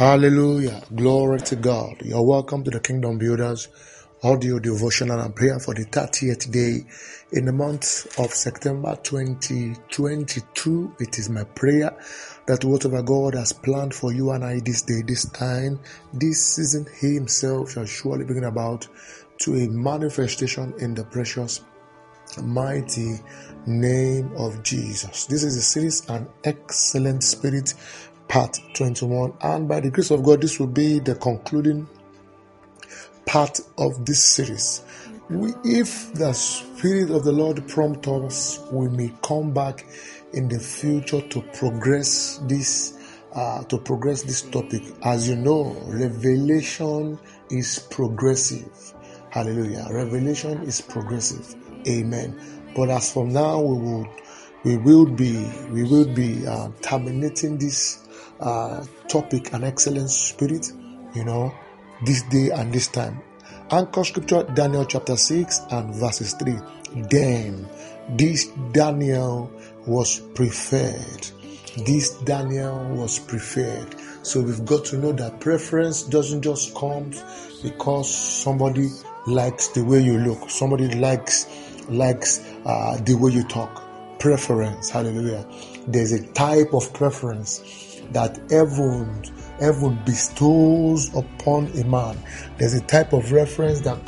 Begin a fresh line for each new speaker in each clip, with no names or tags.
Hallelujah. Glory to God. You're welcome to the Kingdom Builders audio devotional and prayer for the 30th day in the month of September 2022. It is my prayer that whatever God has planned for you and I this day, this time, this season, He Himself shall surely bring about to a manifestation in the precious, mighty name of Jesus. This is a series, An Excellent Spirit part 21. And by the grace of God, this will be the concluding part of this series. We, if the Spirit of the Lord prompt us, we may come back in the future to progress this uh, to progress this topic. As you know, revelation is progressive. Hallelujah. Revelation is progressive. Amen. But as from now, we will we will be we will be uh, terminating this uh, topic an excellent spirit, you know, this day and this time. Anchor scripture Daniel chapter 6 and verses 3. Then this Daniel was preferred. This Daniel was preferred. So we've got to know that preference doesn't just come because somebody likes the way you look, somebody likes likes uh, the way you talk. Preference, hallelujah. There's a type of preference that heaven heaven bestows upon a man. There's a type of reference that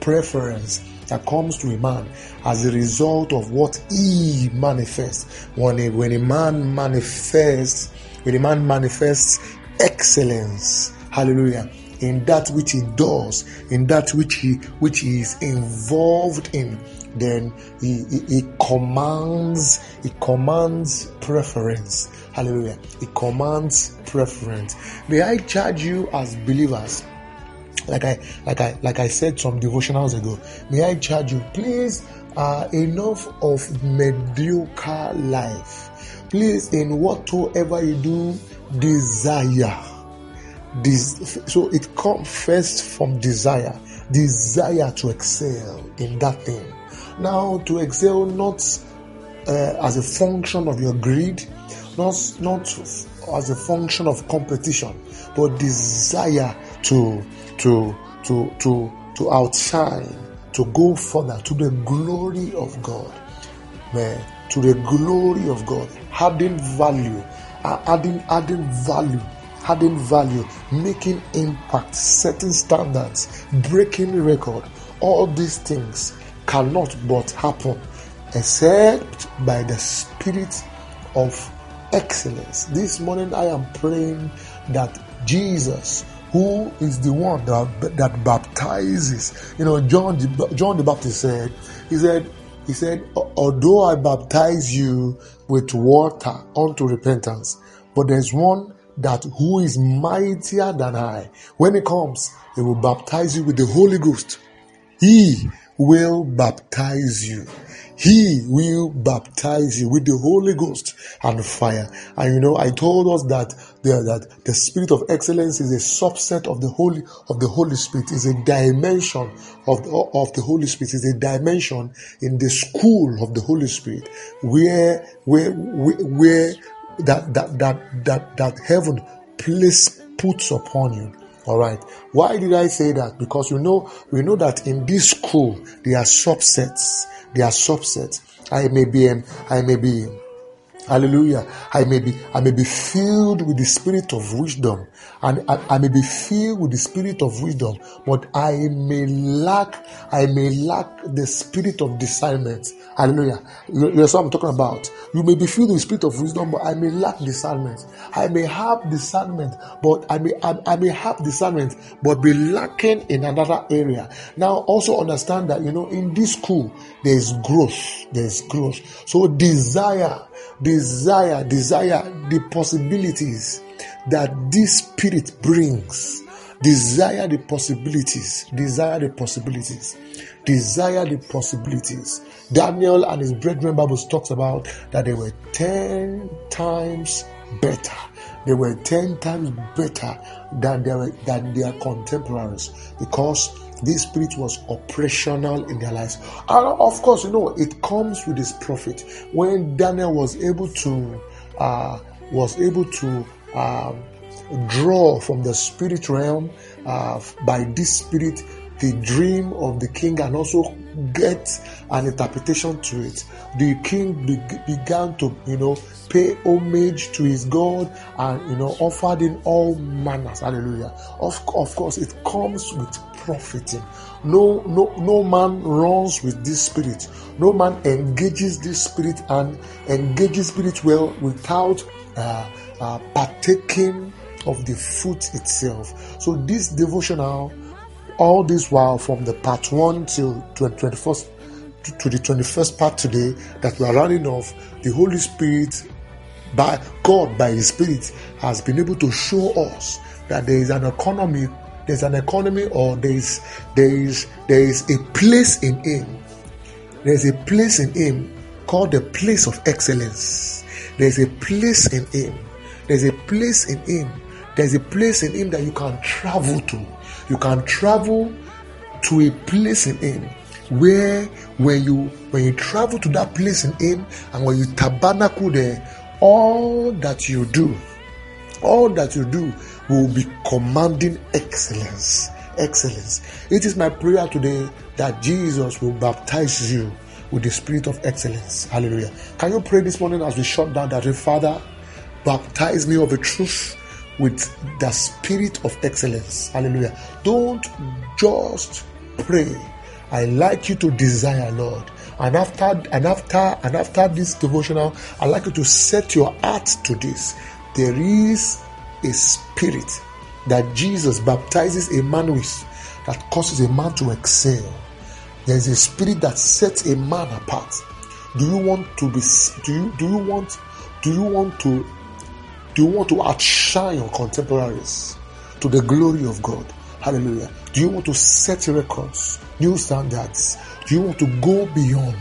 preference that comes to a man as a result of what he manifests. When a, when a man manifests, when a man manifests excellence, hallelujah, in that which he does, in that which he which he is involved in, then he, he, he commands he commands preference. Hallelujah. He commands preference. May i charge you as believers? Like i like i like i said some devotionals ago may i charge you? Please uh, enough of mediocre life. Please in whatsoever you do desire. This so it comes first from desire. Desire to excel in that thing now, to excel not uh, as a function of your greed, not, not as a function of competition, but desire to, to, to, to, to outshine, to go further to the glory of God. Man, to the glory of God, adding value, uh, adding, adding value adding value, making impact, setting standards, breaking record. All these things cannot but happen except by the spirit of excellence. This morning I am praying that Jesus, who is the one that, that baptizes, you know, John the, John the Baptist said, he said, he said, although I baptize you with water unto repentance, but there's one that who is mightier than I. When he comes, he will baptize you with the Holy Ghost. He will baptize you. He will baptize you with the Holy Ghost and fire. And you know, I told us that the, that the Spirit of excellence is a subset of the Holy of the Holy Spirit. is a dimension of the, of the Holy Spirit. is a dimension in the school of the Holy Spirit, where where where, where that that that that that heaven place puts upon you all right. Why did I say that? Because you know, we know that in this school there are subsets. There are subsets. I may be, I may be Hallelujah. I may be, I may be filled with the spirit of wisdom and I, I, may be filled with the spirit of wisdom, but I may lack, I may lack the spirit of discernment. Hallelujah. That's what I'm talking about. You may be filled with the spirit of wisdom, but I may lack discernment. I may have discernment, but I may, I, I may have discernment, but be lacking in another area. Now also understand that, you know, in this school, there's growth. There's growth. So desire desire, desire desire the possibilities that this spirit brings. Desire the possibilities, desire the possibilities, desire the possibilities. Daniel and his brethren Bibles talks about that they were 10 times better. They were 10 times better than their, than their contemporaries because this spirit was operational in their lives. And of course, you know, it comes with this prophet. When Daniel was able to uh, was able to um, draw from the spirit realm uh, by this spirit the dream of the king and also get an interpretation to it. The king be- began to, you know, pay homage to his God and, you know, offered in all manners. Hallelujah. Of, of course, it comes with profiting. No, no, no man runs with this spirit. No man engages this spirit and engages spirit well without uh, uh, partaking of the fruit itself. So this devotional all this while from the part 1 till 21st to the 21st part today that we are running off the holy spirit by god by his spirit has been able to show us that there is an economy there's an economy or there is there is there is a place in him there's a place in him called the place of excellence. There's a place in him there's a place in him there's a place in him that you can travel to. You can travel to a place in him where when you when you travel to that place in him and when you tabernacle there all that you do all that you do will be commanding excellence excellence it is my prayer today that jesus will baptize you with the spirit of excellence hallelujah can you pray this morning as we shut down that father baptize me of the truth with the spirit of excellence. Hallelujah. Don't just pray. I like you to desire, Lord. And after and after and after this devotional, I like you to set your heart to this. There is a spirit that Jesus baptizes a man with that causes a man to excel. There is a spirit that sets a man apart. Do you want to be do you do you want do you want to do you want to outshine your contemporaries to the glory of God? Hallelujah. Do you want to set records, new standards? Do you want to go beyond?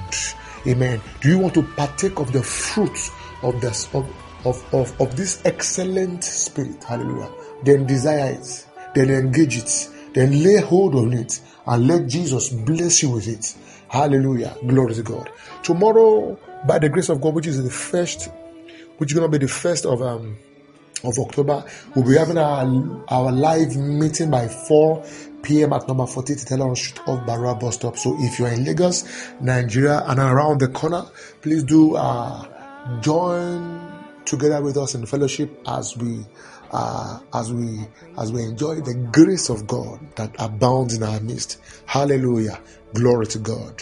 Amen. Do you want to partake of the fruit of this of, of, of, of this excellent spirit? Hallelujah. Then desire it, then engage it, then lay hold on it, and let Jesus bless you with it. Hallelujah. Glory to God. Tomorrow, by the grace of God, which is the first which is to be the first of um of October. We'll be having our our live meeting by 4 p.m. at number 40 Titeloran Street off Barra bus stop. So if you're in Lagos, Nigeria, and around the corner, please do uh, join together with us in fellowship as we uh, as we as we enjoy the grace of God that abounds in our midst. Hallelujah! Glory to God.